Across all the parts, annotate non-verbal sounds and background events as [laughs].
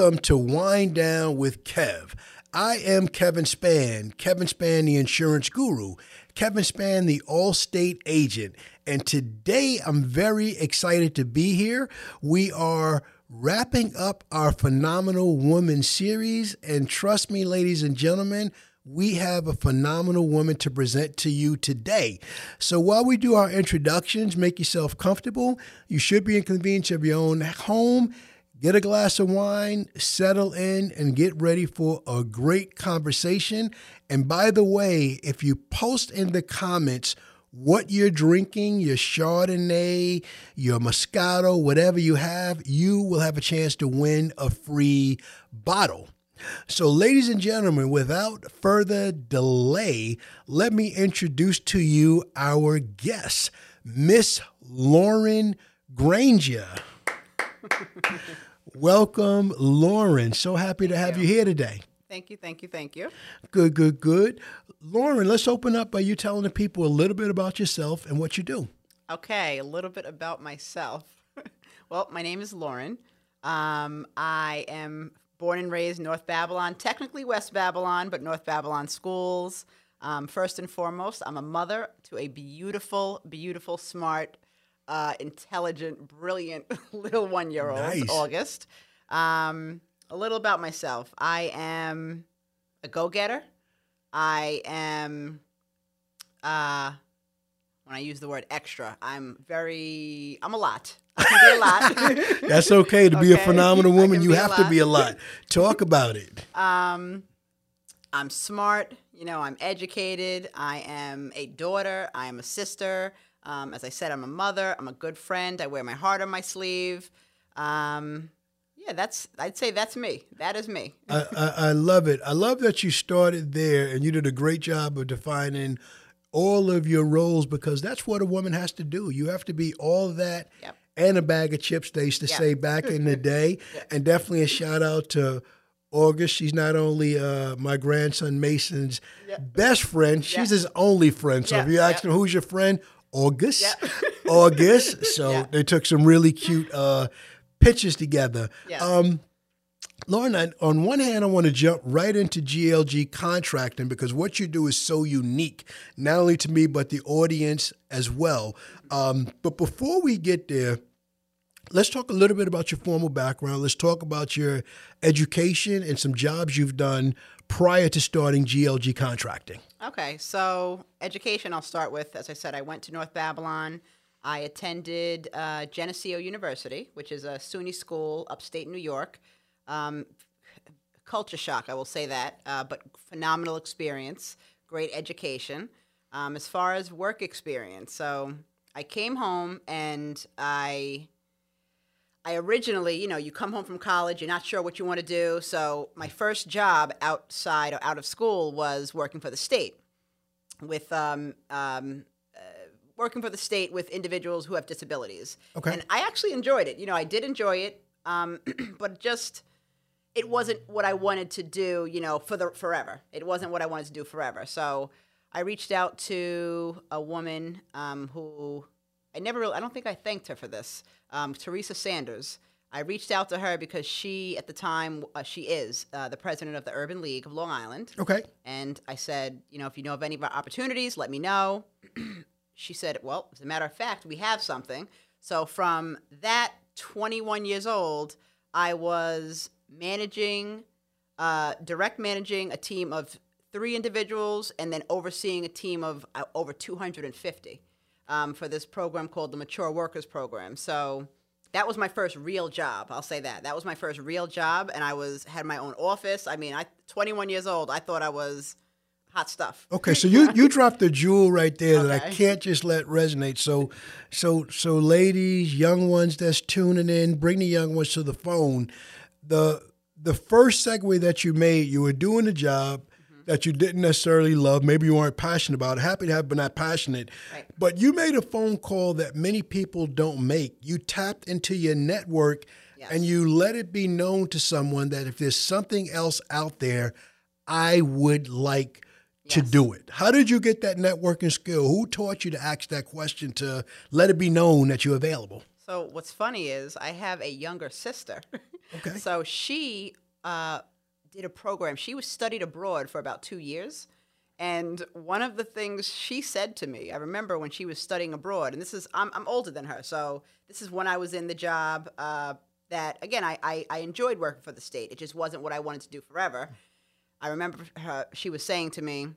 Welcome to Wine Down with Kev. I am Kevin Spann, Kevin Spann, the insurance guru, Kevin Spann, the Allstate agent. And today I'm very excited to be here. We are wrapping up our Phenomenal Woman series. And trust me, ladies and gentlemen, we have a phenomenal woman to present to you today. So while we do our introductions, make yourself comfortable. You should be in convenience of your own home. Get a glass of wine, settle in, and get ready for a great conversation. And by the way, if you post in the comments what you're drinking, your Chardonnay, your Moscato, whatever you have, you will have a chance to win a free bottle. So, ladies and gentlemen, without further delay, let me introduce to you our guest, Miss Lauren Granger. [laughs] Welcome, Lauren. So happy to have you. you here today. Thank you, thank you, thank you. Good, good, good. Lauren, let's open up by you telling the people a little bit about yourself and what you do. Okay, a little bit about myself. [laughs] well, my name is Lauren. Um, I am born and raised North Babylon, technically West Babylon, but North Babylon schools. Um, first and foremost, I'm a mother to a beautiful, beautiful, smart, uh, intelligent, brilliant [laughs] little one year old, nice. August. Um, a little about myself I am a go getter. I am, uh, when I use the word extra, I'm very, I'm a lot. I can be a lot. [laughs] That's okay. To be a phenomenal woman, you have to be a lot. Talk about it. Um, I'm smart. You know, I'm educated. I am a daughter. I am a sister. Um, as I said, I'm a mother. I'm a good friend. I wear my heart on my sleeve. Um, yeah, that's. I'd say that's me. That is me. I, I, I love it. I love that you started there, and you did a great job of defining all of your roles because that's what a woman has to do. You have to be all that yep. and a bag of chips. They used to yep. say back in the [laughs] day, yep. and definitely a shout out to August. She's not only uh, my grandson Mason's best friend; she's his only friend. So if you ask him who's your friend, August, [laughs] August. So they took some really cute uh, pictures together. Um, Lauren, on one hand, I want to jump right into GLG contracting because what you do is so unique, not only to me, but the audience as well. Um, but before we get there, let's talk a little bit about your formal background. Let's talk about your education and some jobs you've done prior to starting GLG contracting. Okay, so education, I'll start with. As I said, I went to North Babylon. I attended uh, Geneseo University, which is a SUNY school upstate New York. Um, culture shock, I will say that, uh, but phenomenal experience, great education. Um, as far as work experience, so I came home and I. I originally, you know, you come home from college, you're not sure what you want to do. So, my first job outside or out of school was working for the state with um, um, uh, working for the state with individuals who have disabilities. Okay. And I actually enjoyed it. You know, I did enjoy it, um, [clears throat] but just it wasn't what I wanted to do, you know, for the forever. It wasn't what I wanted to do forever. So I reached out to a woman um, who I never really, I don't think I thanked her for this, um, Teresa Sanders. I reached out to her because she, at the time, uh, she is uh, the president of the Urban League of Long Island. Okay. And I said, you know, if you know of any opportunities, let me know. [clears throat] she said, well, as a matter of fact, we have something. So from that 21 years old, I was managing, uh, direct managing a team of three individuals and then overseeing a team of uh, over 250 um, for this program called the Mature Workers Program. So that was my first real job. I'll say that. That was my first real job, and I was had my own office. I mean, I 21 years old. I thought I was hot stuff. Okay, so you you dropped the jewel right there okay. that I can't just let resonate. So, so so ladies, young ones that's tuning in, bring the young ones to the phone the the first segue that you made, you were doing a job. That you didn't necessarily love. Maybe you weren't passionate about it. Happy to have, but not passionate. Right. But you made a phone call that many people don't make. You tapped into your network yes. and you let it be known to someone that if there's something else out there, I would like yes. to do it. How did you get that networking skill? Who taught you to ask that question to let it be known that you're available? So what's funny is I have a younger sister Okay. [laughs] So she uh, did a program. She was studied abroad for about two years. And one of the things she said to me, I remember when she was studying abroad, and this is, I'm, I'm older than her. So this is when I was in the job uh, that, again, I, I, I enjoyed working for the state. It just wasn't what I wanted to do forever. I remember her, she was saying to me,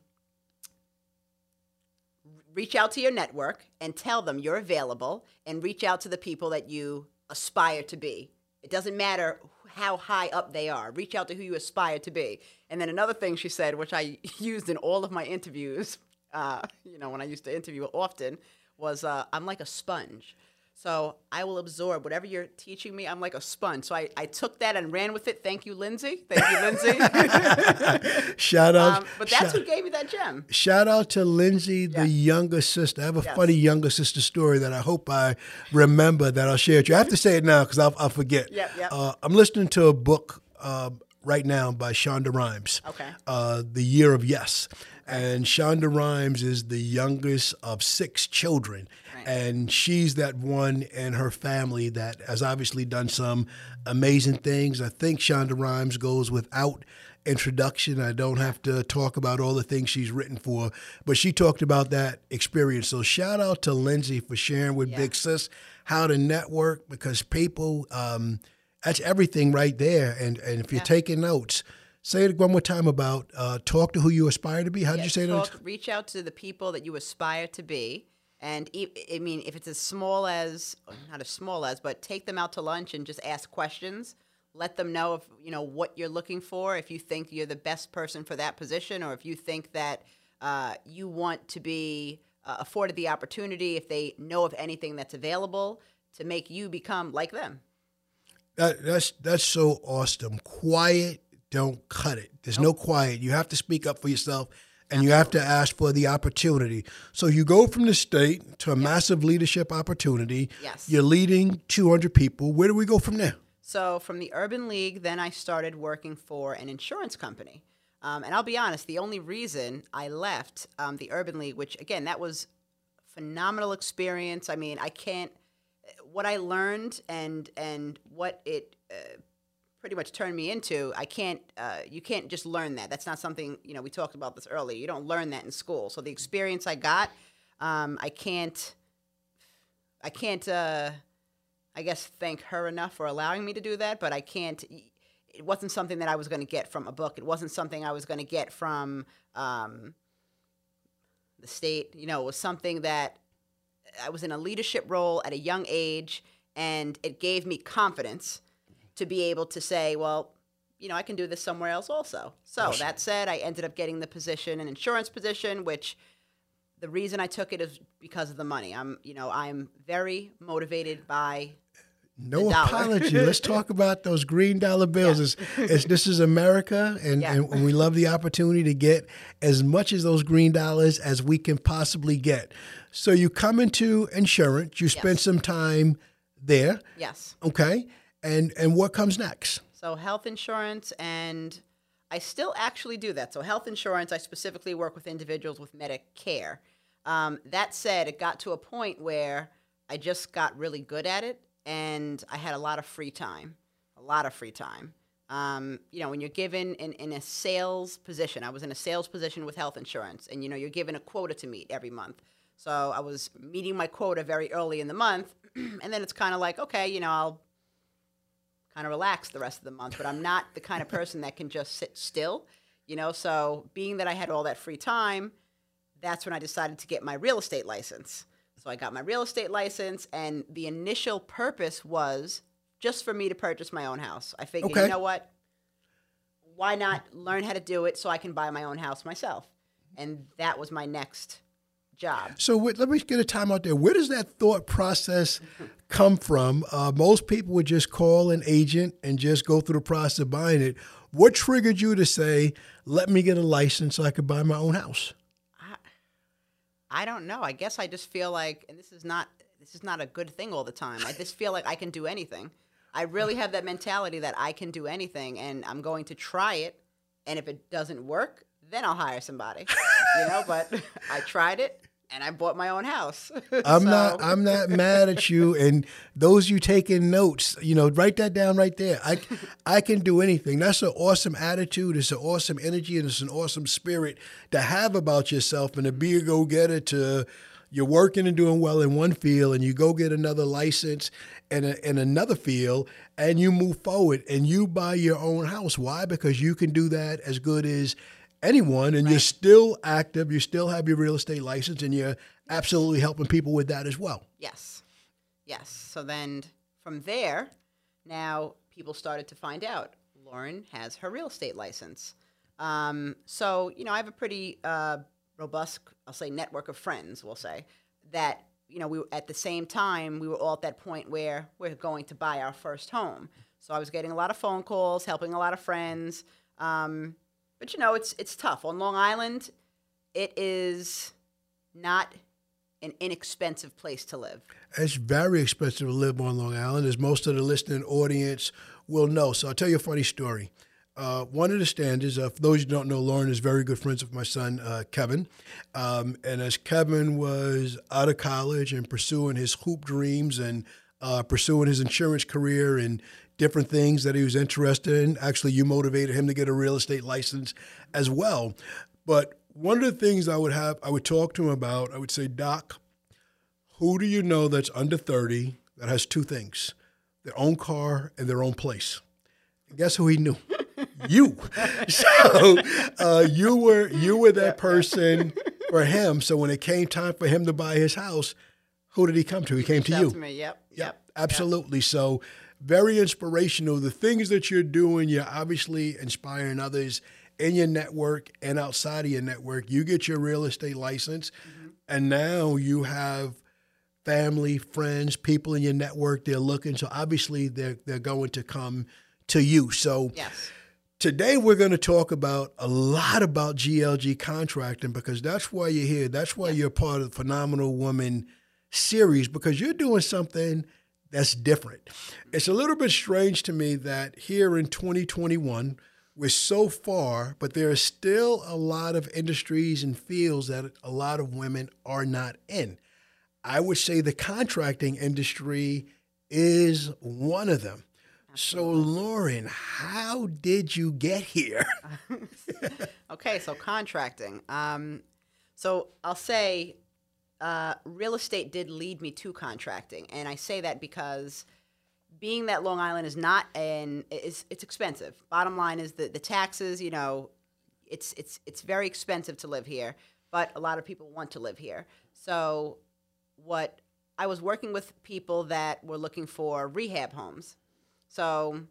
reach out to your network and tell them you're available and reach out to the people that you aspire to be. It doesn't matter how high up they are. Reach out to who you aspire to be. And then another thing she said, which I [laughs] used in all of my interviews, uh, you know, when I used to interview often, was uh, I'm like a sponge. So I will absorb whatever you're teaching me. I'm like a sponge. So I, I took that and ran with it. Thank you, Lindsay. Thank you, Lindsay. [laughs] Shout out. um, but that's shout, who gave me that gem. shout out to Lindsay, the younger sister. I have a funny younger sister story that I hope I remember that I'll share with you. I have to say it now because I'll, I'll forget. Yep, yep. Uh, I'm listening to a book uh, right now by Shonda Rhimes. Okay. Uh, the Year of Yes. And Shonda Rhimes is the youngest of six children. And she's that one in her family that has obviously done some amazing things. I think Shonda Rhimes goes without introduction. I don't have to talk about all the things she's written for, but she talked about that experience. So shout out to Lindsay for sharing with Yeah. Big Sis how to network because people, um, that's everything right there. And and if you're Yeah. taking notes, say it one more time about uh, talk to who you aspire to be. How did Yeah, you say talk, that? Reach out to the people that you aspire to be. And I mean, if it's as small as, not as small as, but take them out to lunch and just ask questions. Let them know if you know what you're looking for. If you think you're the best person for that position, or if you think that uh, you want to be uh, afforded the opportunity, if they know of anything that's available to make you become like them. That, that's that's so awesome. Quiet, don't cut it. There's no quiet. You have to speak up for yourself, and you have to ask for the opportunity. So you go from the state to a massive leadership opportunity. Yes. You're leading 200 people. Where do we go from there? So from the Urban League, then I started working for an insurance company. Um, and I'll be honest, the only reason I left um, the Urban League, which again, that was phenomenal experience. I mean, I can't. What I learned and and what it uh, pretty much turned me into, I can't. Uh, you can't just learn that. That's not something you know. We talked about this earlier. You don't learn that in school. So the experience I got, um, I can't. I can't. Uh, I guess thank her enough for allowing me to do that, but I can't. It wasn't something that I was going to get from a book. It wasn't something I was going to get from um, the state. You know, it was something that I was in a leadership role at a young age, and it gave me confidence to be able to say, well, you know, I can do this somewhere else also. So that said, I ended up getting the position, an insurance position, which the reason I took it is because of the money. I'm, you know, I'm very motivated by No apology. Let's [laughs] talk about those green dollar bills. It's, it's, this is America, and, Yeah. and we love the opportunity to get as much as those green dollars as we can possibly get. So you come into insurance, you spend Yes. some time there, yes. okay, and and what comes next? So health insurance, and I still actually do that. So health insurance, I specifically work with individuals with Medicare. Um, that said, it got to a point where I just got really good at it, and I had a lot of free time, a lot of free time. Um, you know, when you're given in, in a sales position, I was in a sales position with health insurance, and you know, you're given a quota to meet every month. So I was meeting my quota very early in the month, [clears throat] and then it's kind of like, okay, you know, I'll kind of relax the rest of the month. But I'm not the kind of person that can just sit still, you know. So being that I had all that free time, that's when I decided to get my real estate license. So I got my real estate license, and the initial purpose was just for me to purchase my own house. I figured, Okay. you know what? Why not learn how to do it so I can buy my own house myself? And that was my next job. So wait, let me get a time out there. Where does that thought process come from? Uh, most people would just call an agent and just go through the process of buying it. What triggered you to say, "Let me get a license so I could buy my own house"? I don't know. I guess I just feel like, and this is not this is not a good thing all the time. I just feel like I can do anything. I really have that mentality that I can do anything, and I'm going to try it. And if it doesn't work, then I'll hire somebody. you know. But [laughs] I tried it, and I bought my own house. [laughs] I'm So- not I'm not mad at you [laughs] and those you taking notes, you know, write that down right there. I I can do anything. That's an awesome attitude, it's an awesome energy and it's an awesome spirit to have about yourself and to be a go-getter to you're working and doing well in one field and you go get another license and in another field and you move forward and you buy your own house. Why? Because you can do that as good as anyone and you're still active, you still have your real estate license and you're absolutely helping people with that as well. Yes. Yes. So then from there, now people started to find out Lauren has her real estate license. Um, so, you know, I have a pretty uh, robust, I'll say, network of friends, we'll say, that, you know, we at the same time, we were all at that point where we're going to buy our first home. So I was getting a lot of phone calls, helping a lot of friends. Um, but, you know, it's, it's tough. On Long Island, it is not an inexpensive place to live. It's very expensive to live on Long Island, as most of the listening audience will know. So I'll tell you a funny story. Uh, one of the standards, uh, for those who don't know, Lauren is very good friends with my son, uh, Kevin. Um, and as Kevin was out of college and pursuing his hoop dreams and uh, pursuing his insurance career and different things that he was interested in, actually, you motivated him to get a real estate license as well. But one of the things I would have, I would talk to him about, I would say, Doc, who do you know that's under 30 that has two things their own car and their own place? And guess who he knew? [laughs] you. So uh, you were you were that person for him. So when it came time for him to buy his house, who did he come to? He came to you. to me. Yep. Yep, Yep. absolutely. So very inspirational. The things that you're doing, you're obviously inspiring others in your network and outside of your network. You get your real estate license, mm-hmm. and now you have family, friends, people in your network. They're looking. So obviously, they're they're going to come to you. So. Yes. Today we're going to talk about a lot about GLG contracting because that's why you're here. That's why you're part of the Phenomenal Woman series because you're doing something that's different. It's a little bit strange to me that here in 2021 we're so far, but there are still a lot of industries and fields that a lot of women are not in. I would say the contracting industry is one of them. So, Lauren, how did you get here? [laughs] Okay, so contracting. Um, so I'll say uh, real estate did lead me to contracting, and I say that because being that Long Island is not an it's it's expensive. Bottom line is that the taxes, you know, it's it's it's very expensive to live here, but a lot of people want to live here. So what I was working with people that were looking for rehab homes. So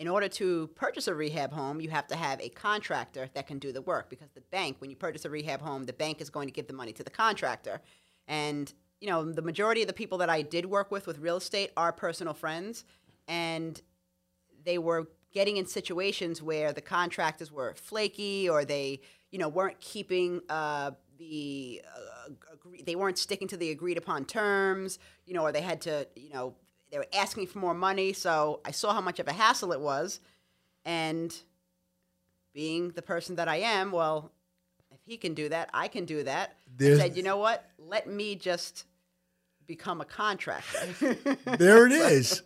in order to purchase a rehab home, you have to have a contractor that can do the work because the bank, when you purchase a rehab home, the bank is going to give the money to the contractor. And, you know, the majority of the people that I did work with with real estate are personal friends, and they were getting in situations where the contractors were flaky or they, you know, weren't keeping uh, the, uh, they weren't sticking to the agreed upon terms, you know, or they had to, you know, they were asking for more money. So I saw how much of a hassle it was. And being the person that I am, well, if he can do that, I can do that. There's- I said, you know what? Let me just become a contractor. [laughs] There it is.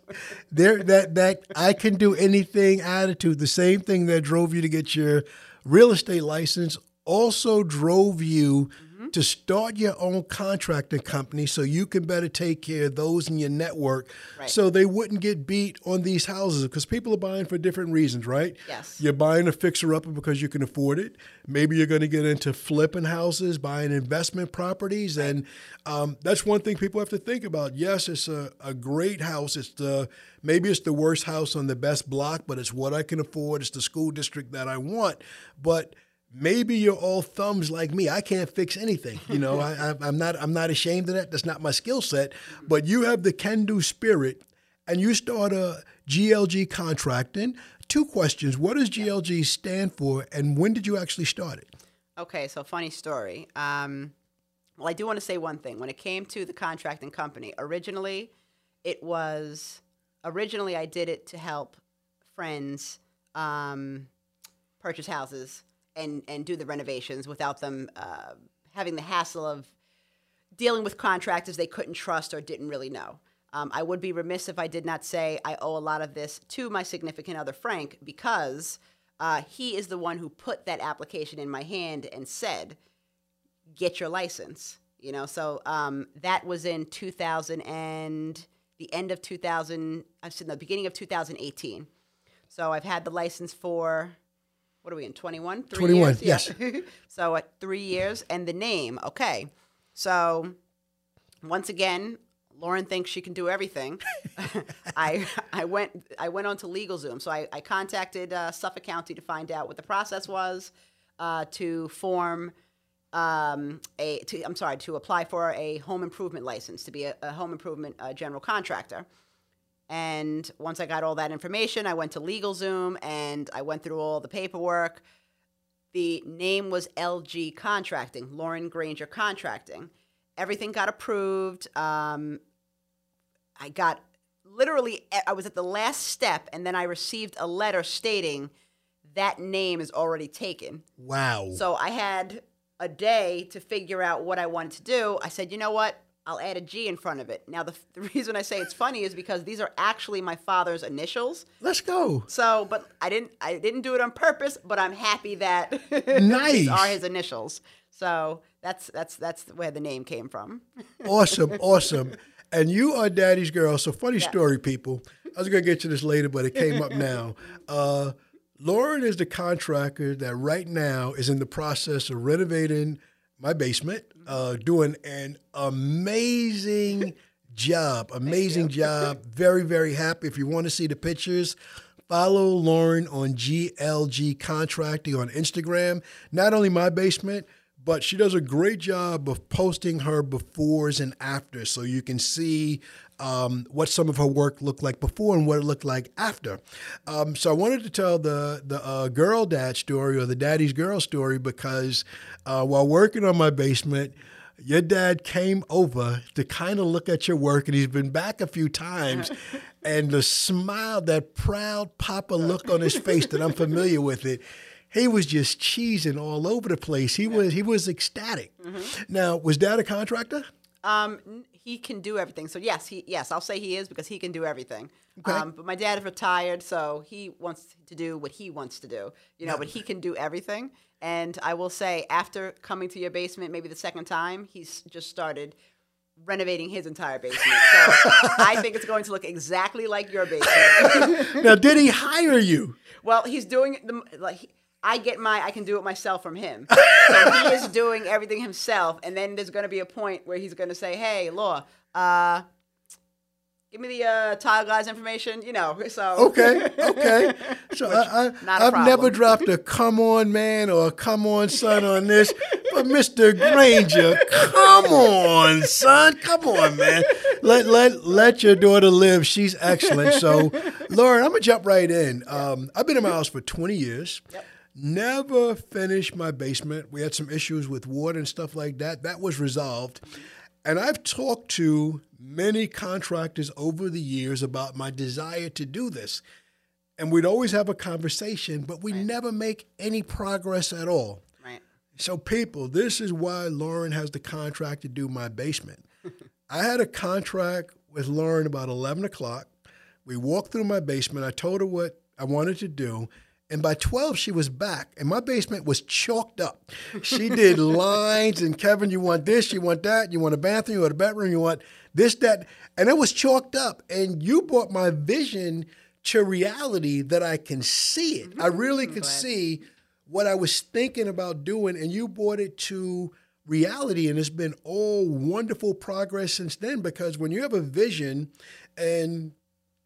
There that that I can do anything attitude. The same thing that drove you to get your real estate license also drove you to start your own contracting company so you can better take care of those in your network Right. so they wouldn't get beat on these houses because people are buying for different reasons, right? Yes. You're buying a fixer upper because you can afford it. Maybe you're going to get into flipping houses, buying investment properties. And um, that's one thing people have to think about. Yes, it's a, a great house. It's the maybe it's the worst house on the best block, but it's what I can afford. It's the school district that I want. But maybe you're all thumbs like me. I can't fix anything. You know, [laughs] I, I, I'm not I'm not ashamed of that. That's not my skill set. But you have the can-do spirit and you start a GLG contracting. Two questions. What does GLG stand for and when did you actually start it? Okay, so funny story. Um, well, I do want to say one thing. When it came to the contracting company, originally, it was originally I did it to help friends um, purchase houses and and do the renovations without them uh, having the hassle of dealing with contractors they couldn't trust or didn't really know. Um, I would be remiss if I did not say I owe a lot of this to my significant other, Frank, because uh, he is the one who put that application in my hand and said, "Get your license." You know, so um, that was in 2000 and the end of 2000. I said the beginning of 2018. So I've had the license for what are we in 21? Three 21, years? yes. Yeah. [laughs] so at three years and the name. Okay. So once again, Lauren thinks she can do everything. [laughs] I I went I went on to LegalZoom. So I, I contacted uh, Suffolk County to find out what the process was uh, to form um, a to, I'm sorry to apply for a home improvement license to be a, a home improvement uh, general contractor. And once I got all that information, I went to LegalZoom and I went through all the paperwork. The name was LG Contracting, Lauren Granger Contracting. Everything got approved. Um, I got literally, I was at the last step, and then I received a letter stating that name is already taken. Wow. So I had a day to figure out what I wanted to do. I said, you know what? I'll add a G in front of it. Now, the, [laughs] the reason I say it's funny is because these are actually my father's initials. Let's go. So, but I didn't I didn't do it on purpose, but I'm happy that Nice. [laughs] these are his initials. So that's that's that's where the name came from. [laughs] Awesome, awesome. And you are daddy's girl. So funny story, people. I was gonna get to this later, but it came up now. Uh, Lauren is the contractor that right now is in the process of renovating my basement, uh, doing an amazing job. Amazing job. Very, very happy. If you want to see the pictures, follow Lauren on GLG Contracting on Instagram. Not only my basement, but she does a great job of posting her befores and afters so you can see um, what some of her work looked like before and what it looked like after. Um, so I wanted to tell the the uh, girl dad story or the daddy's girl story because uh, while working on my basement, your dad came over to kind of look at your work, and he's been back a few times. [laughs] and the smile, that proud papa look on his face that I'm familiar with it, he was just cheesing all over the place. He was he was ecstatic. Now, was dad a contractor? Um, he can do everything. So yes, he yes, I'll say he is because he can do everything. Um, but my dad is retired, so he wants to do what he wants to do. You know, but he can do everything. And I will say, after coming to your basement, maybe the second time, he's just started renovating his entire basement. So [laughs] I think it's going to look exactly like your basement. [laughs] now, did he hire you? Well, he's doing the like. he- I get my, I can do it myself from him. [laughs] So he is doing everything himself, and then there's going to be a point where he's going to say, "Hey, Law, uh, give me the uh, tile guy's information." You know, so Okay, okay. [laughs] So I, I, I've never dropped a "come on, man" or a "come on, son" on this, but Mr. Granger, come on, son, come on, man. Let let let your daughter live. She's excellent. So, Lauren, I'm gonna jump right in. Um, I've been in my house for 20 years. Never finished my basement. We had some issues with water and stuff like that. That was resolved. And I've talked to many contractors over the years about my desire to do this. And we'd always have a conversation, but we never make any progress at all. right. So, people, this is why Lauren has the contract to do my basement. [laughs] I had a contract with Lauren about 11 o'clock. We walked through my basement. I told her what I wanted to do. And by 12, she was back, and my basement was chalked up. She did [laughs] lines, and Kevin, you want this, you want that, you want a bathroom, you want a bedroom, you want this, that. And it was chalked up. And you brought my vision to reality that I can see it. I mm-hmm. really could see what I was thinking about doing, and you brought it to reality. And it's been all wonderful progress since then because when you have a vision and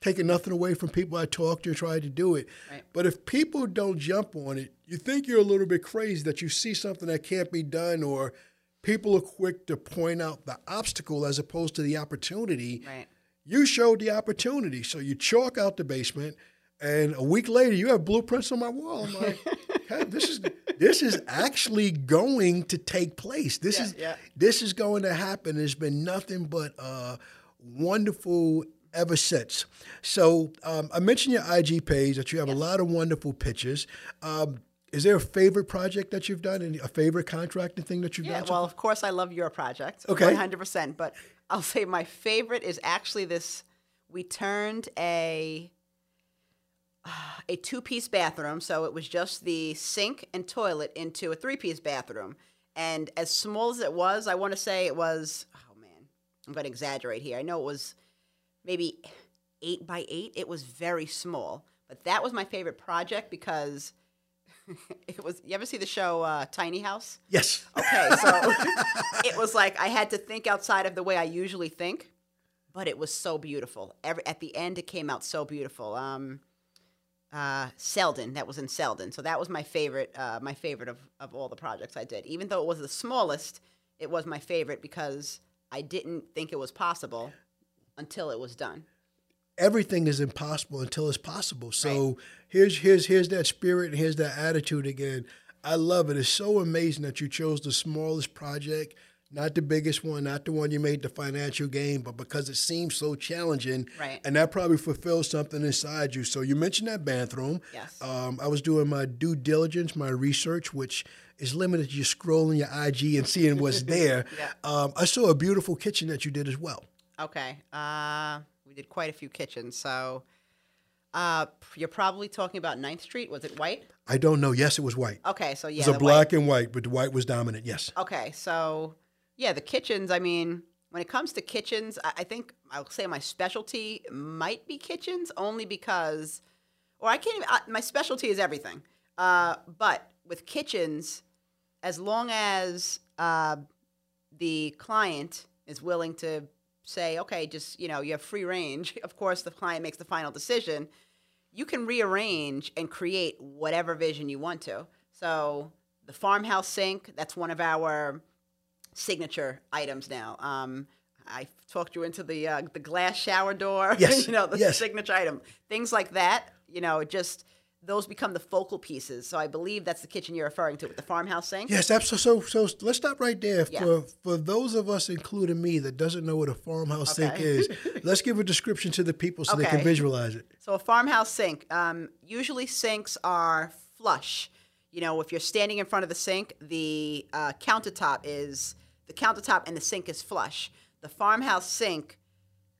taking nothing away from people I talked to and tried to do it. Right. But if people don't jump on it, you think you're a little bit crazy that you see something that can't be done or people are quick to point out the obstacle as opposed to the opportunity. Right. You showed the opportunity. So you chalk out the basement and a week later you have blueprints on my wall. I'm like, [laughs] "Hey, this is this is actually going to take place. This Yeah, is yeah. this is going to happen. There's been nothing but uh, wonderful ever since. So um, I mentioned your IG page that you have a lot of wonderful pictures. Um, Is there a favorite project that you've done and a favorite contracting thing that you've Yeah, done? so well, of course, I love your project. Okay. 100%. But I'll say my favorite is actually this. We turned a a two piece bathroom, so it was just the sink and toilet into a three piece bathroom. And as small as it was, I want to say it was. Oh man, I'm going to exaggerate here. I know it was maybe eight by eight. It was very small, but that was my favorite project because [laughs] it was. You ever see the show uh, Tiny House? yes. Okay, so [laughs] it was like I had to think outside of the way I usually think, but it was so beautiful. Every, at the end, it came out so beautiful. Um, uh, Selden, that was in Selden, so that was my favorite. Uh, my favorite of, of all the projects I did. Even though it was the smallest, it was my favorite because I didn't think it was possible until it was done. everything is impossible until it's possible. So here's here's here's that spirit and here's that attitude again. I love it. It's so amazing that you chose the smallest project, not the biggest one, not the one you made the financial gain, but because it seems so challenging. Right. And that probably fulfills something inside you. So you mentioned that bathroom. Yes. Um, I was doing my due diligence, my research, which is limited to just scrolling your IG and seeing what's [laughs] there. Yeah. um, I saw a beautiful kitchen that you did as well. Okay. Uh, we did quite a few kitchens. So uh, you're probably talking about 9th Street. Was it white? I don't know. Yes, it was white. Okay, so yeah, It was a the white- black and white, but the white was dominant. Yes. Okay, so yeah, the kitchens. I mean, when it comes to kitchens, I, I think I'll say my specialty might be kitchens, only because, or I can't. Even, I, my specialty is everything. Uh, but with kitchens, as long as uh, the client is willing to say, okay, just you know, you have free range. [laughs] Of course, the client makes the final decision. You can rearrange and create whatever vision you want to. So the farmhouse sink, that's one of our signature items now. Um, I talked you into the uh, the glass shower door. [laughs] Yes, you know the yes. signature item. Things like that. You know, just those become the focal pieces. So I believe that's the kitchen you're referring to with the farmhouse sink. Yes, absolutely. So, so let's stop right there. Yeah. For for those of us, including me, that doesn't know what a farmhouse sink is, [laughs] let's give a description to the people so they can visualize it. So a farmhouse sink. Um, usually sinks are flush. You know, if you're standing in front of the sink, the uh, countertop is the countertop and the sink is flush. The farmhouse sink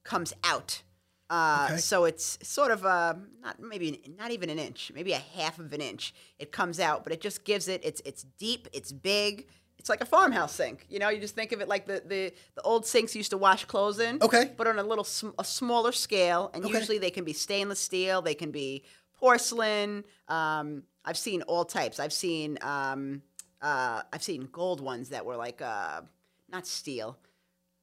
comes out. Uh, Okay. So it's sort of uh, not maybe not even an inch, maybe a half of an inch. It comes out, but it just gives it. It's it's deep. It's big. It's like a farmhouse sink. You know, you just think of it like the the, the old sinks used to wash clothes in. Okay. But on a little sm- a smaller scale, and Okay. usually they can be stainless steel. They can be porcelain. Um, I've seen all types. I've seen um, uh, I've seen gold ones that were like uh, not steel.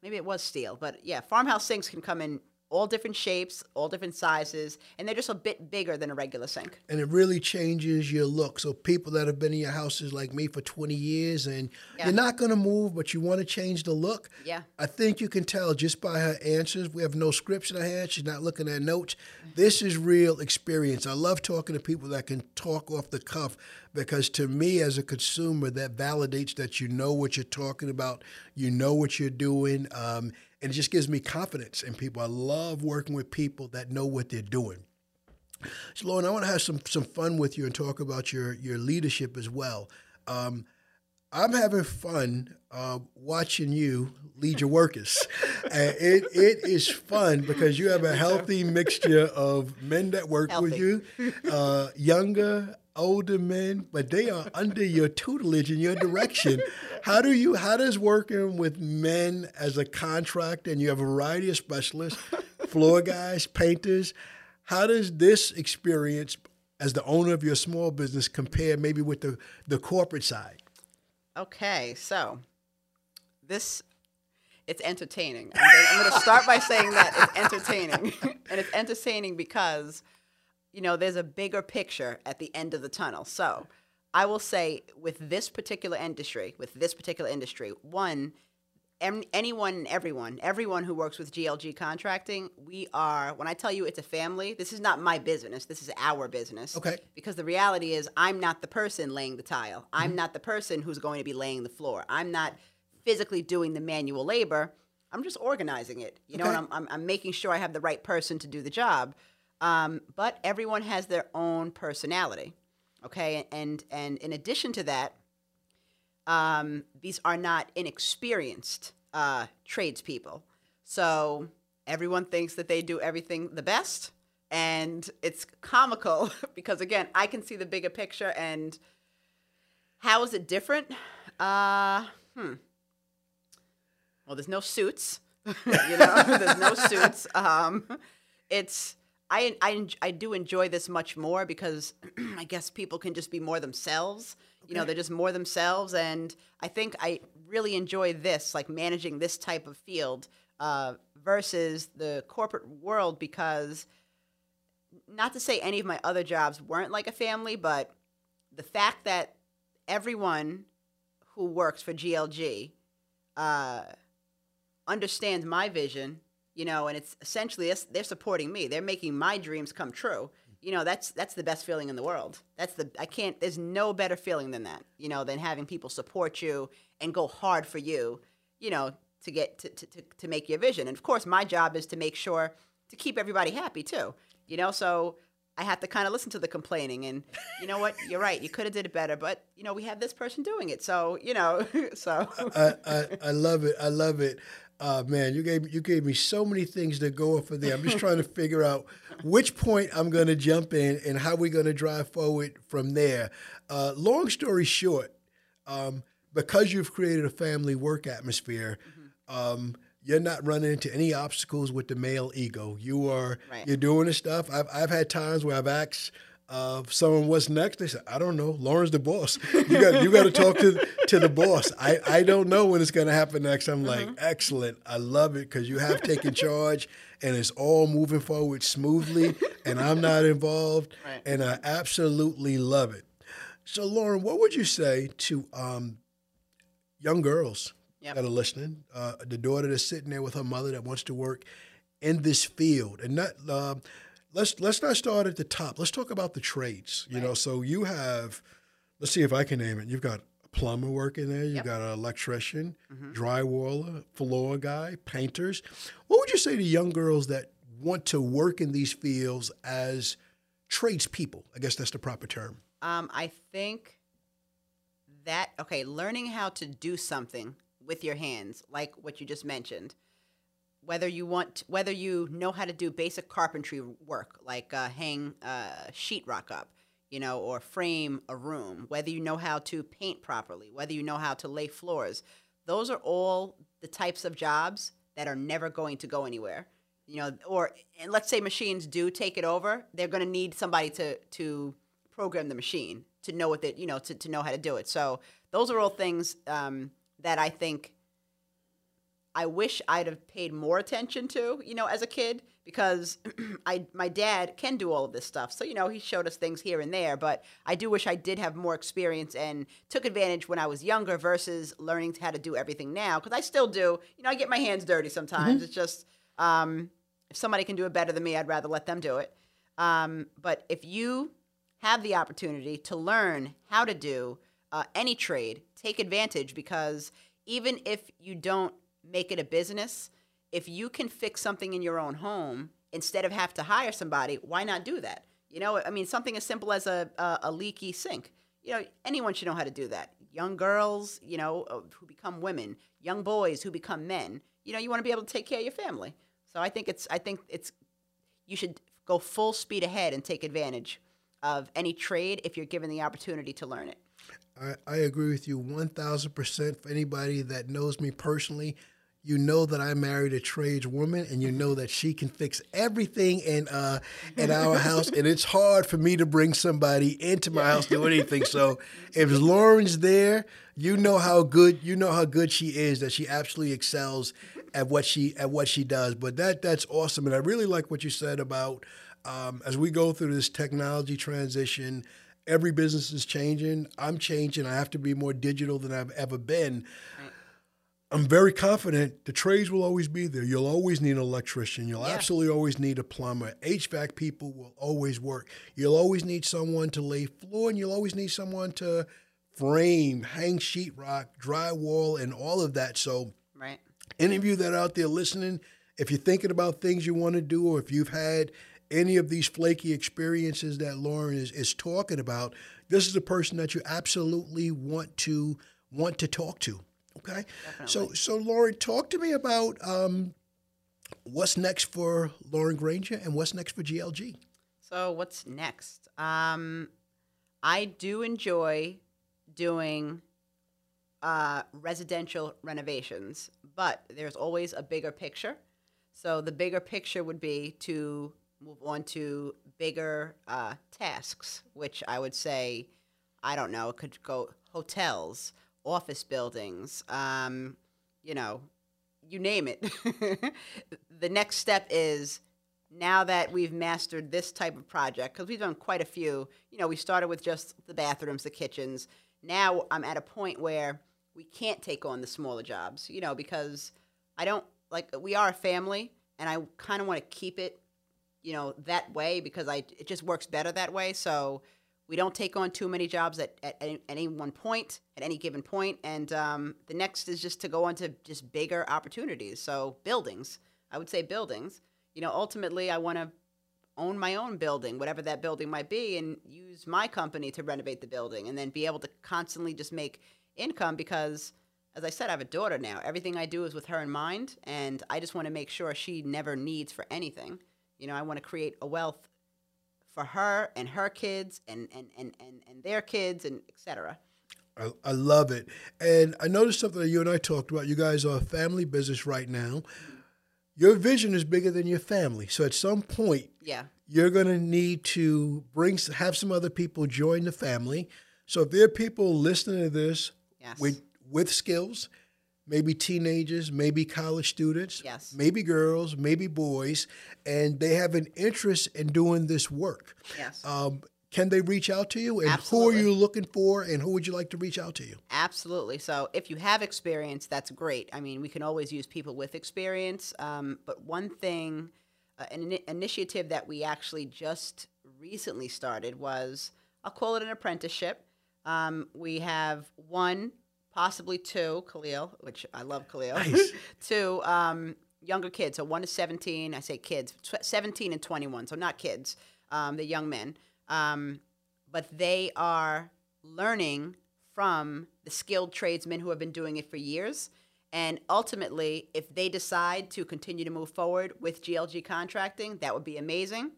Maybe it was steel, but yeah, farmhouse sinks can come in all different shapes, all different sizes, and they're just a bit bigger than a regular sink. And it really changes your look. So people that have been in your houses like me for 20 years and Yeah. you're not going to move, but you want to change the look. Yeah. I think you can tell just by her answers. We have no scripts in her hand. She's not looking at notes. This is real experience. I love talking to people that can talk off the cuff because to me, as a consumer, that validates that you know what you're talking about, you know what you're doing, um, and it just gives me confidence in people. I love working with people that know what they're doing. So, Lauren, I want to have some some fun with you and talk about your your leadership as well. Um, I'm having fun uh, watching you lead your workers. [laughs] and it it is fun because you have a healthy mixture of men that work with you, uh, younger, older men, but they are under your tutelage and your direction. [laughs] How do you? How does working with men as a contractor and you have a variety of specialists, [laughs] floor guys, painters? How does this experience as the owner of your small business compare maybe with the, the corporate side? Okay, so this it's entertaining. I'm I'm gonna start by saying that it's entertaining, [laughs] and it's entertaining because you know there's a bigger picture at the end of the tunnel. So I will say with this particular industry, with this particular industry, one. em- Anyone, and everyone, everyone who works with GLG contracting, we are. When I tell you it's a family, this is not my business. This is our business. Okay. Because the reality is, I'm not the person laying the tile. I'm mm-hmm. not the person who's going to be laying the floor. I'm not physically doing the manual labor. I'm just organizing it. You know, and I'm, I'm, I'm making sure I have the right person to do the job. Um, but everyone has their own personality. Okay, and and in addition to that, um, these are not inexperienced uh, tradespeople. So everyone thinks that they do everything the best, and it's comical [laughs] because again, I can see the bigger picture. And how is it different? Uh, hmm. Well, there's no suits. [laughs] you know, [laughs] there's no suits. Um, it's I, I I do enjoy this much more because [clears throat] I guess people can just be more themselves. You know, they're just more themselves, and I think I really enjoy this, like managing this type of field uh, versus the corporate world. Because, not to say any of my other jobs weren't like a family, but the fact that everyone who works for GLG uh, understands my vision, you know, and it's essentially they're supporting me. They're making my dreams come true. You know, that's that's the best feeling in the world. That's the I can't. There's no better feeling than that. You know, than having people support you and go hard for you. You know, to get to to, to, to make your vision. And of course, my job is to make sure to keep everybody happy too. You know, so I have to kind of listen to the complaining. And you know what? You're right. You could have did it better, but you know, we have this person doing it. So you know, [laughs] so I, I, I love it. I love it. Uh, man, you gave you gave me so many things to go off of there. I'm just trying to figure out which point I'm going to jump in and how we're going to drive forward from there. Uh, long story short, um, because you've created a family work atmosphere, um, you're not running into any obstacles with the male ego. You are Right. you're doing the stuff. I've I've had times where I've asked uh, someone what's next. They said, I don't know. Lauren's the boss. You got you got to talk to to the boss. I I don't know when it's going to happen next. I'm like, excellent. I love it because you have taken [laughs] charge and it's all moving forward smoothly, and I'm not involved, [laughs] Right. and I absolutely love it. So, Lauren, what would you say to um, young girls Yep. that are listening? Uh, the daughter that's sitting there with her mother that wants to work in this field, and not um let's let's not start at the top. Let's talk about the trades. You know, so you have, let's see if I can name it. You've got a plumber working there. You've Yep. got an electrician, drywaller, floor guy, painters. What would you say to young girls that want to work in these fields as tradespeople? I guess that's the proper term. Um, I think that okay, learning how to do something with your hands, like what you just mentioned, whether you want, whether you know how to do basic carpentry work, like uh, hang uh, sheetrock up, you know, or frame a room, whether you know how to paint properly, whether you know how to lay floors, those are all the types of jobs that are never going to go anywhere. You know, or and let's say machines do take it over, they're going to need somebody to to program the machine to know what they you know to, to know how to do it. So those are all things um, that I think I wish I'd have paid more attention to, you know, as a kid, because [clears throat] I my dad can do all of this stuff. So, you know, he showed us things here and there, but I do wish I did have more experience and took advantage when I was younger versus learning how to do everything now. Because I still do, you know, I get my hands dirty sometimes. It's just um, if somebody can do it better than me, I'd rather let them do it. Um, but if you have the opportunity to learn how to do uh, any trade, take advantage because even if you don't make it a business, if you can fix something in your own home instead of have to hire somebody, why not do that? You know, I mean, something as simple as a, a, a leaky sink. You know, anyone should know how to do that. Young girls, you know, uh, who become women, young boys who become men. You know, you want to be able to take care of your family. So I think it's, I think it's, you should go full speed ahead and take advantage of any trade if you're given the opportunity to learn it. I, I agree with you 1000%. For anybody that knows me personally, you know that I married a tradeswoman and you know that she can fix everything in uh in our house and it's hard for me to bring somebody into my house to do anything. So if Lauren's there, you know how good you know how good she is that she absolutely excels at what she at what she does. But that that's awesome and I really like what you said about um, as we go through this technology transition, every business is changing. I'm changing. I have to be more digital than I've ever been. I'm very confident the trades will always be there. You'll always need an electrician. You'll Yeah. absolutely always need a plumber. HVAC people will always work. You'll always need someone to lay floor, and you'll always need someone to frame, hang sheetrock, drywall, and all of that. So, Right. any of you that are out there listening, if you're thinking about things you want to do, or if you've had any of these flaky experiences that Lauren is, is talking about, this is a person that you absolutely want to want to talk to. Okay, so so Lauren, talk to me about um, what's next for Lauren Granger and what's next for GLG. So what's next? Um, I do enjoy doing uh, residential renovations, but there's always a bigger picture. So the bigger picture would be to move on to bigger uh, tasks, which I would say, I don't know, it could go hotels, office buildings, um, you know, you name it. [laughs] the next step is now that we've mastered this type of project, because we've done quite a few, you know, we started with just the bathrooms, the kitchens. Now I'm at a point where we can't take on the smaller jobs, you know, because I don't like we are a family and I kind of want to keep it, you know, that way because I it just works better that way. So we don't take on too many jobs at, at, any, one point, at any given point. And um, the next is just to go on to just bigger opportunities. So buildings, I would say buildings. You know, ultimately, I want to own my own building, whatever that building might be, and use my company to renovate the building and then be able to constantly just make income because, as I said, I have a daughter now. Everything I do is with her in mind, and I just want to make sure she never needs for anything. You know, I want to create a wealth for her and her kids and, and, and, and, and their kids and etc. I, I love it. And I noticed something that you and I talked about. You guys are a family business right now. Your vision is bigger than your family. So at some point, Yeah. you're going to need to bring have some other people join the family. So if there are people listening to this Yes. with with skills, maybe teenagers, maybe college students, Yes. maybe girls, maybe boys, and they have an interest in doing this work. Yes. Um, can they reach out to you? And Absolutely. who are you looking for? And who would you like to reach out to you? Absolutely. So if you have experience, that's great. I mean, we can always use people with experience. Um, but one thing, uh, an ini- initiative that we actually just recently started was I'll call it an apprenticeship. Um, we have one, possibly two, Khalil, which I love Khalil, Nice. [laughs] two um, younger kids. So one is 17. I say kids, tw- 17 and 21. So not kids, um, the young men. Um, but they are learning from the skilled tradesmen who have been doing it for years. And ultimately, if they decide to continue to move forward with GLG contracting, that would be amazing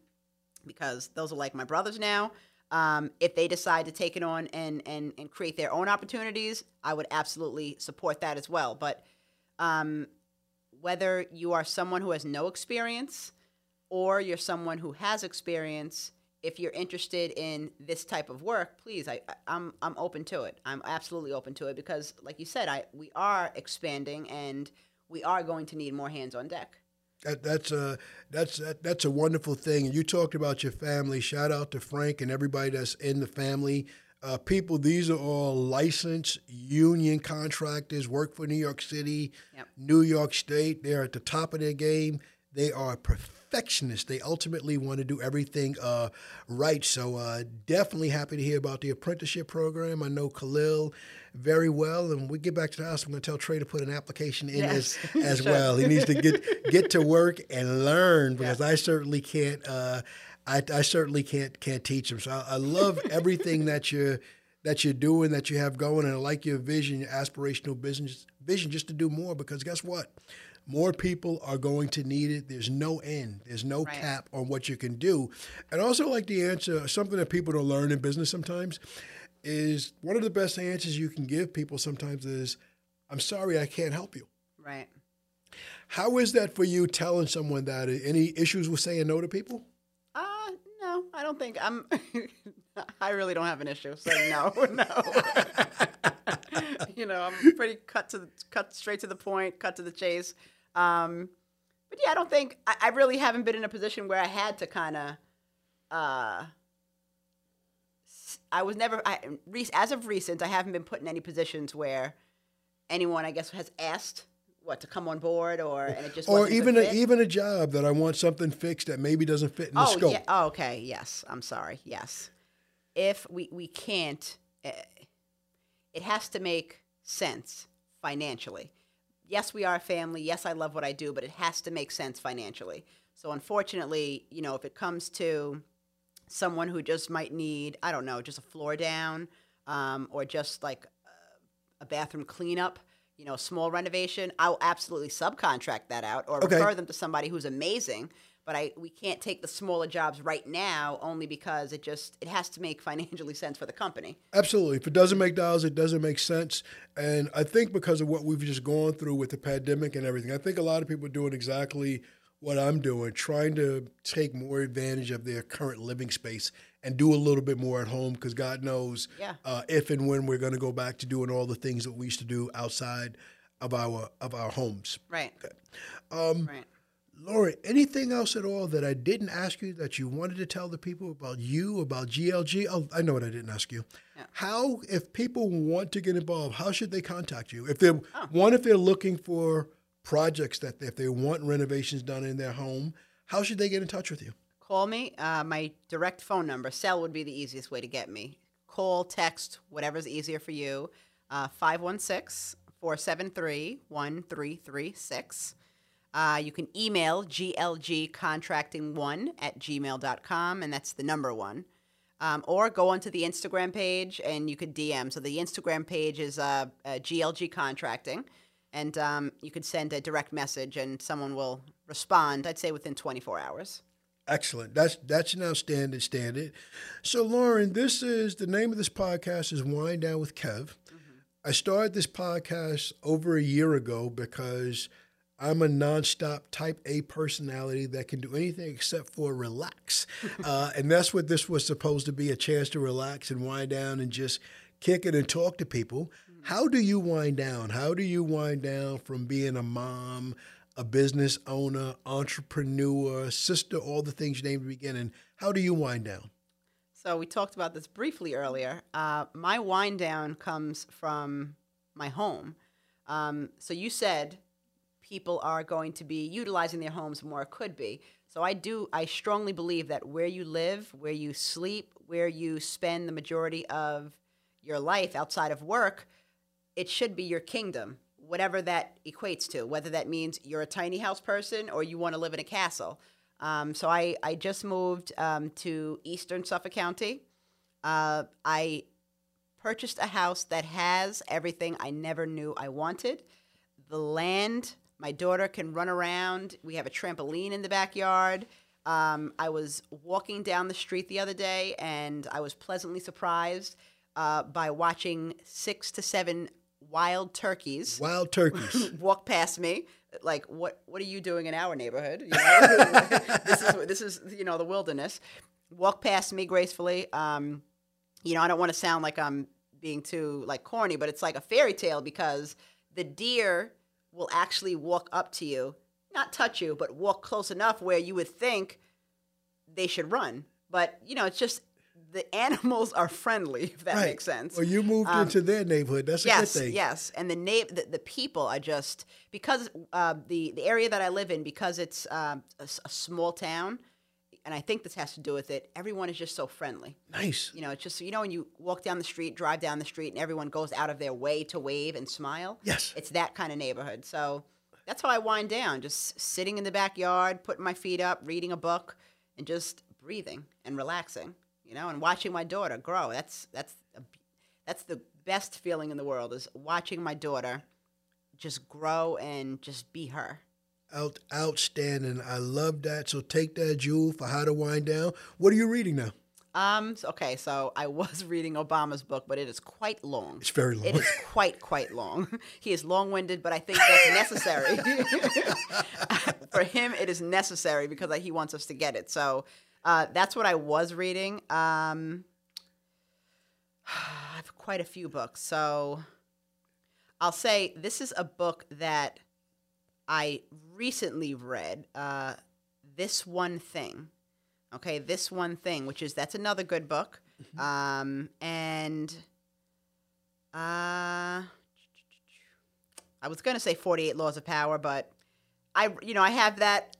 because those are like my brothers now. Um, if they decide to take it on and, and, and create their own opportunities, I would absolutely support that as well. But um, whether you are someone who has no experience or you're someone who has experience, if you're interested in this type of work, please, I, I'm, I'm open to it. I'm absolutely open to it because, like you said, I, we are expanding and we are going to need more hands on deck. That, that's a that's that, that's a wonderful thing. And you talked about your family. Shout out to Frank and everybody that's in the family. Uh, people, these are all licensed union contractors. Work for New York City, Yep. New York State. They're at the top of their game. They are perfectionists. They ultimately want to do everything uh, right. So uh, definitely happy to hear about the apprenticeship program. I know Khalil very well, and we get back to the house. I'm going to tell Trey to put an application in Yes. as [laughs] as Sure. well. He needs to get get to work and learn because I certainly can't. Uh, I, I certainly can't can't teach him. So I, I love everything that you're that you're doing, that you have going, and I like your vision, your aspirational business vision, just to do more. Because guess what? More people are going to need it. There's no end. There's no Right. cap on what you can do. And also like the answer, something that people don't learn in business sometimes, is one of the best answers you can give people sometimes is, "I'm sorry, I can't help you." Right. How is that for you telling someone that? Any issues with saying no to people? Uh, no, I don't think I'm. [laughs] I really don't have an issue. So no, [laughs] no. [laughs] you know, I'm pretty cut to the, cut straight to the point, cut to the chase. Um, but yeah, I don't think I, I really haven't been in a position where I had to kind of. Uh, I was never. I, re- as of recent, I haven't been put in any positions where anyone, I guess, has asked what to come on board, or and it just Or even a, even a job that I want something fixed that maybe doesn't fit in the oh, scope. Yeah. Oh, okay. Yes. I'm sorry. Yes. If we, we can't, uh, it has to make sense financially. Yes, we are a family. Yes, I love what I do, but it has to make sense financially. So unfortunately, you know, if it comes to someone who just might need, I don't know, just a floor down um, or just like a bathroom cleanup, you know, a small renovation, I'll absolutely subcontract that out or Okay. refer them to somebody who's amazing. But I we can't take the smaller jobs right now only because it just it has to make [laughs] financially sense for the company. Absolutely. If it doesn't make dollars, it doesn't make sense. And I think because of what we've just gone through with the pandemic and everything, I think a lot of people are doing exactly what I'm doing, trying to take more advantage of their current living space and do a little bit more at home because God knows Yeah. uh, if and when we're going to go back to doing all the things that we used to do outside of our of our homes. Right. Um, Right. Lori, anything else at all that I didn't ask you that you wanted to tell the people about you, about GLG? Oh, I know what I didn't ask you. Yeah. How, if people want to get involved, how should they contact you? If they're Oh. one, if they're looking for projects that if they want renovations done in their home, how should they get in touch with you? Call me. Uh, my direct phone number, cell would be the easiest way to get me. Call, text, whatever's easier for you. Uh, 516 473 1336. Uh, you can email glgcontracting1 at gmail.com, and that's the number one. Um, or go onto the Instagram page and you could DM. So the Instagram page is uh, uh, GLG Contracting, and um, you could send a direct message and someone will respond, I'd say within 24 hours. Excellent. That's that's an outstanding standard. So, Lauren, this is the name of this podcast is Wine Down with Kev. I started this podcast over a year ago because I'm a nonstop type A personality that can do anything except for relax. [laughs] uh, and that's what this was supposed to be a chance to relax and wind down and just kick it and talk to people. How do you wind down? How do you wind down from being a mom, a business owner, entrepreneur, sister, all the things you named at the beginning? How do you wind down? So we talked about this briefly earlier. Uh, my wind down comes from my home. Um, so you said people are going to be utilizing their homes more. It could be. So I do. I strongly believe that where you live, where you sleep, where you spend the majority of your life outside of work, it should be your kingdom, whatever that equates to. Whether that means you're a tiny house person or you want to live in a castle. Um, so I, I just moved um, to Eastern Suffolk County. Uh, I purchased a house that has everything I never knew I wanted. The land, my daughter can run around. We have a trampoline in the backyard. Um, I was walking down the street the other day and I was pleasantly surprised uh, by watching six to seven wild turkeys. Wild turkeys. [laughs] walk past me like what what are you doing in our neighborhood? You know? [laughs] this is this is you know the wilderness. Walk past me gracefully. Um you know i don't want to sound like i'm being too like corny but it's like a fairy tale because the deer will actually walk up to you not touch you but walk close enough where you would think they should run. But you know it's just the [laughs] animals are friendly if that Right. makes sense Well, you moved Um, into their neighborhood. That's a yes, good thing. Yes, and the name, the, the people are just because uh, the the area that I live in, because it's um, a, a small town, and I think this has to do with it. Everyone is just so friendly. Nice. You know, it's just you know when you walk down the street, drive down the street, and everyone goes out of their way to wave and smile. Yes. it's that kind of neighborhood. So that's how I wind down, just sitting in the backyard, putting my feet up, reading a book, and just breathing and relaxing. You know, and watching my daughter grow. That's that's a, that's the best feeling in the world is watching my daughter just grow and just be her. Out, outstanding. I love that. So take that, Jewel, for how to wind down. What are you reading now? Um. Okay. So I was [laughs] reading Obama's book, but it is quite long. It's very long. It is quite quite long. [laughs] He is long-winded, but I think that's necessary [laughs] for him. It is necessary because he wants us to get it. So uh, that's what I was reading. Um, [sighs] I have quite a few books, so I'll say this is a book that I recently read. Uh, this one thing. Okay, this one thing, which is that's another good book. Um, and uh, I was going to say 48 Laws of Power, but I, you know, I have that.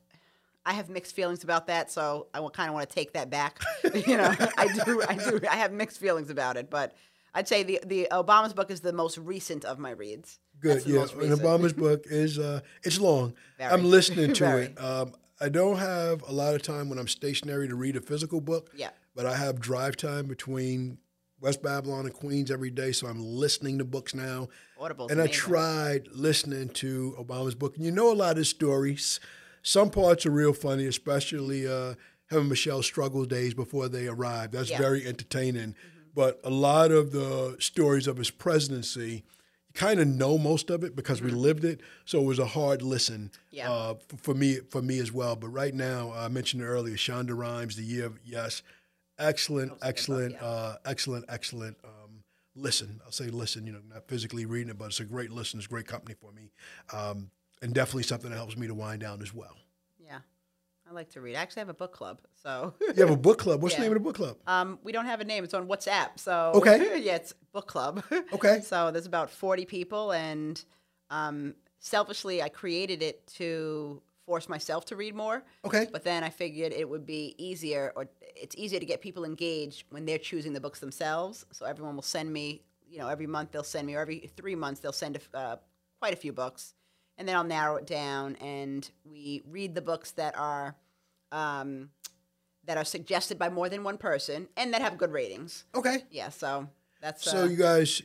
I have mixed feelings about that, so I kind of want to take that back. [laughs] you know, I do, I do, I have mixed feelings about it, but I'd say the the Obama's book is the most recent of my reads. Good, yeah. And. Obama's book is uh, it's long. Very. I'm listening to [laughs] Very. it. Um, I don't have a lot of time when I'm stationary to read a physical book. Yeah. But I have drive time between West Babylon and Queens every day, so I'm listening to books now. Audible. And I tried listening to Obama's book, and you know a lot of stories. Some parts are real funny, especially uh, and Michelle's struggle days before they arrived. That's Yeah. very entertaining. But a lot of the stories of his presidency, you kind of know most of it because we lived it. So it was a hard listen Yeah. uh, f- for me for me as well. But right now, I mentioned earlier, Shonda Rhimes, The Year of Yes, excellent, That was a good book, excellent, yeah. uh, excellent, excellent. Um, listen, I'll say listen. You know, not physically reading it, but it's a great listen. It's great company for me, um, and definitely something that helps me to wind down as well. Yeah. I like to read. I actually have a book club. So You have a book club. What's the [laughs] name of the book club? um, we don't have a name. It's on WhatsApp. So Okay. [laughs] yeah, it's book club. [laughs] Okay. So there's about 40 people, and um, selfishly, I created it to force myself to read more. Okay. But then I figured it would be easier, or it's easier to get people engaged when they're choosing the books themselves. So everyone will send me, you know, every month they'll send me, or every three months they'll send a uh, quite a few books, and then I'll narrow it down, and we read the books that are. Um, that are suggested by more than one person and that have good ratings. Okay. Yeah, so that's So uh, you guys,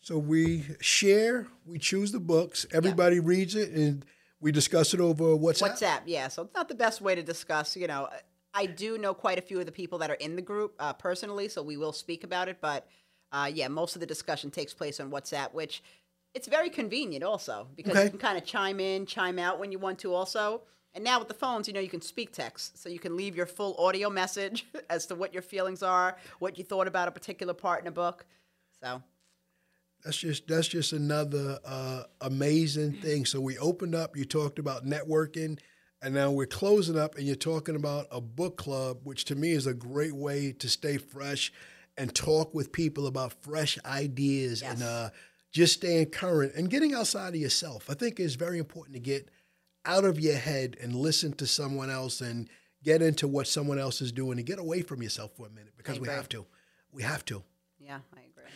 so we share, we choose the books, everybody reads it, and we discuss it over WhatsApp. WhatsApp, yeah. So it's not the best way to discuss. You know, I do know quite a few of the people that are in the group uh, personally, so we will speak about it. But uh, yeah, most of the discussion takes place on WhatsApp, which it's very convenient also because Okay. you can kind of chime in, chime out when you want to also. And now with the phones, you know, you can speak text, so you can leave your full audio message [laughs] as to what your feelings are, what you thought about a particular part in a book. So That's just that's just another uh, amazing thing. So we opened up. You talked about networking, and now we're closing up, and you're talking about a book club, which to me is a great way to stay fresh and talk with people about fresh ideas and Yes. uh, just staying current and getting outside of yourself. I think it's very important to get out of your head and listen to someone else and get into what someone else is doing and get away from yourself for a minute because we have to. We have to. yeah, I agree.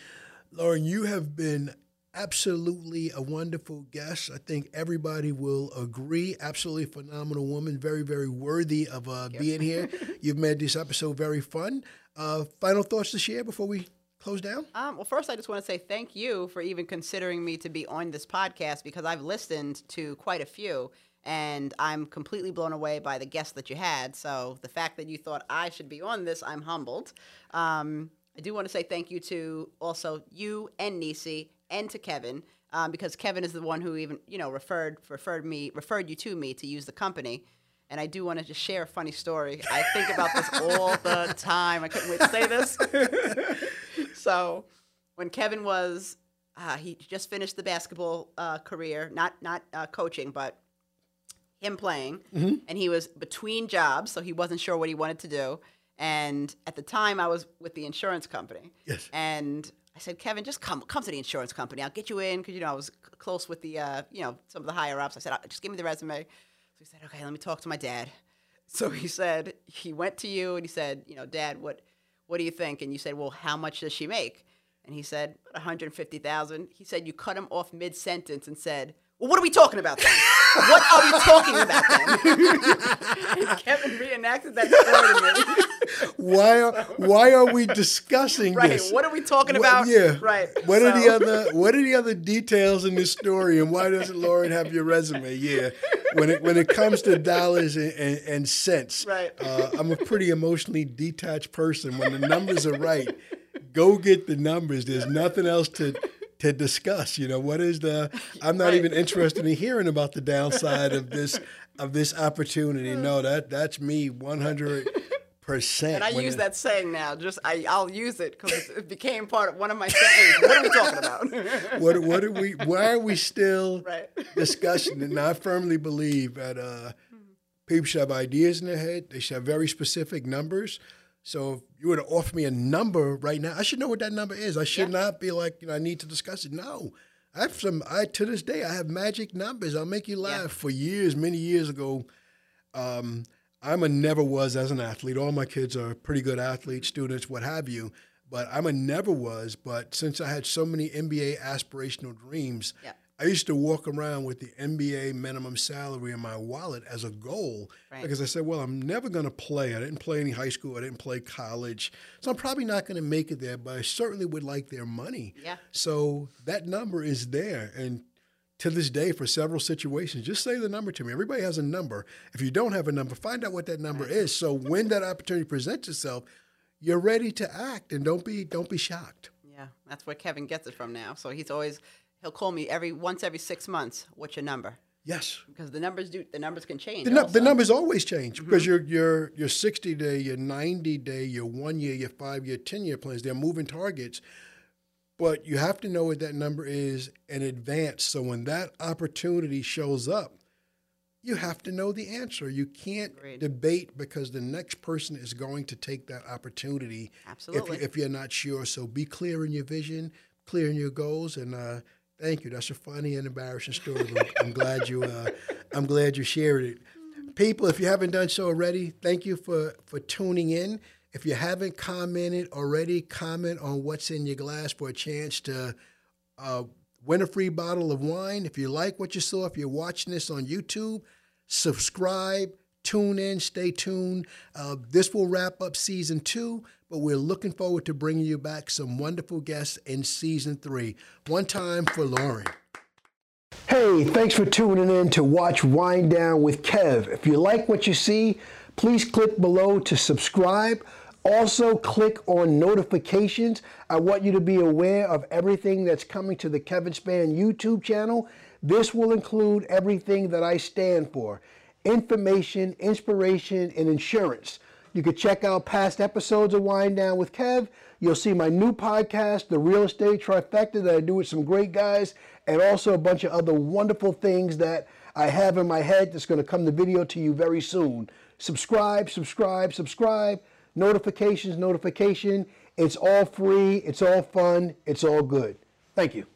Lauren, you have been absolutely a wonderful guest. I think everybody will agree. Absolutely phenomenal woman. Very, very worthy of uh, being here. [laughs] You've made this episode very fun. Uh, final thoughts to share before we close down? Um, well, first, I just want to say thank you for even considering me to be on this podcast because I've listened to quite a few and I'm completely blown away by the guests that you had. So the fact that you thought I should be on this, I'm humbled. Um, I do want to say thank you to also you and Nisi and to Kevin um, because Kevin is the one who even you know referred referred me referred you to me to use the company. And I do want to just share a funny story. I think about this all the [laughs] time. I couldn't wait to say this. So, when Kevin was, uh, he just finished the basketball uh, career, not not uh, coaching, but him playing, and he was between jobs, so he wasn't sure what he wanted to do. And at the time, I was with the insurance company. Yes. And I said, Kevin, just come come to the insurance company. I'll get you in because you know I was c- close with the uh, you know some of the higher ups. I said, "Uh, just give me the resume. So he said, okay, let me talk to my dad. So he said he went to you and he said, you know, Dad, what what do you think? And you said, well, how much does she make? And he said, 150,000. He said you cut him off mid sentence and said, well, what are we talking about then? what are we talking about then? [laughs] Kevin reenacted that story to me. Why are [laughs] why are we discussing Right. this? What are we talking What- about? yeah. Right. What are the other What are the other details in this story, and why doesn't Lauren have your resume? Yeah. When it when it comes to dollars and, and, and cents, Right. Uh, I'm a pretty emotionally detached person. When the numbers are right, go get the numbers. There's nothing else to to discuss. You know what is the? I'm not Right. even interested in hearing about the downside of this of this opportunity. [laughs] No, that that's me 100 percent. And I use that saying now. Just I, I'll use it because it became part of one of my sentences. What are we talking about? [laughs] what what are we why are we still [laughs] Right. discussing it? And I firmly believe that uh, people should have ideas in their head. They should have very specific numbers. So if you were to offer me a number right now, I should know what that number is. I should Yeah. not be like, you know, I need to discuss it. No. I have some I to this day I have magic numbers. I'll make you laugh. Yeah. For years, many years ago, um, I'm a never was as an athlete. All my kids are pretty good athletes, students, what have you. But I'm a never was. But since I had so many NBA aspirational dreams, Yeah. I used to walk around with the NBA minimum salary in my wallet as a goal Right. because I said, well, I'm never going to play. I didn't play any high school. I didn't play college. So I'm probably not going to make it there, but I certainly would like their money. Yeah. So that number is there. And to this day, for several situations, just say the number to me. Everybody has a number. If you don't have a number, find out what that number is. So when that opportunity presents itself, you're ready to act and don't be don't be shocked. Yeah, that's where Kevin gets it from now. So he's always he'll call me every once every six months. What's your number? Yes. Because the numbers do the numbers can change. The, nu- the numbers always change because mm-hmm. your your your sixty day, your ninety day, your one year, your five year, ten year plans. They're moving targets, but you have to know what that number is in advance. So when that opportunity shows up, you have to know the answer. You can't Agreed. debate because the next person is going to take that opportunity. Absolutely. If, if you're not sure, so be clear in your vision, clear in your goals, and uh, thank you. That's a funny and embarrassing story. I'm glad you. Uh, I'm glad you shared it. People, if you haven't done so already, thank you for for tuning in. If you haven't commented already, comment on what's in your glass for a chance to uh, win a free bottle of wine. If you like what you saw, if you're watching this on YouTube, subscribe, tune in, stay tuned. Uh, this will wrap up season two, but we're looking forward to bringing you back some wonderful guests in season three. One time for Lauren. Hey, thanks for tuning in to watch Wine Down with Kev. If you like what you see, please click below to subscribe. Also, click on notifications. I want you to be aware of everything that's coming to the Kevin Span YouTube channel. This will include everything that I stand for information, inspiration, and insurance. You can check out past episodes of Wine Down with Kev. You'll see my new podcast, The Real Estate Trifecta, that I do with some great guys, and also a bunch of other wonderful things that I have in my head that's going to come to video to you very soon. Subscribe, subscribe, subscribe. Notifications, notification. It's all free, it's all fun, it's all good. Thank you.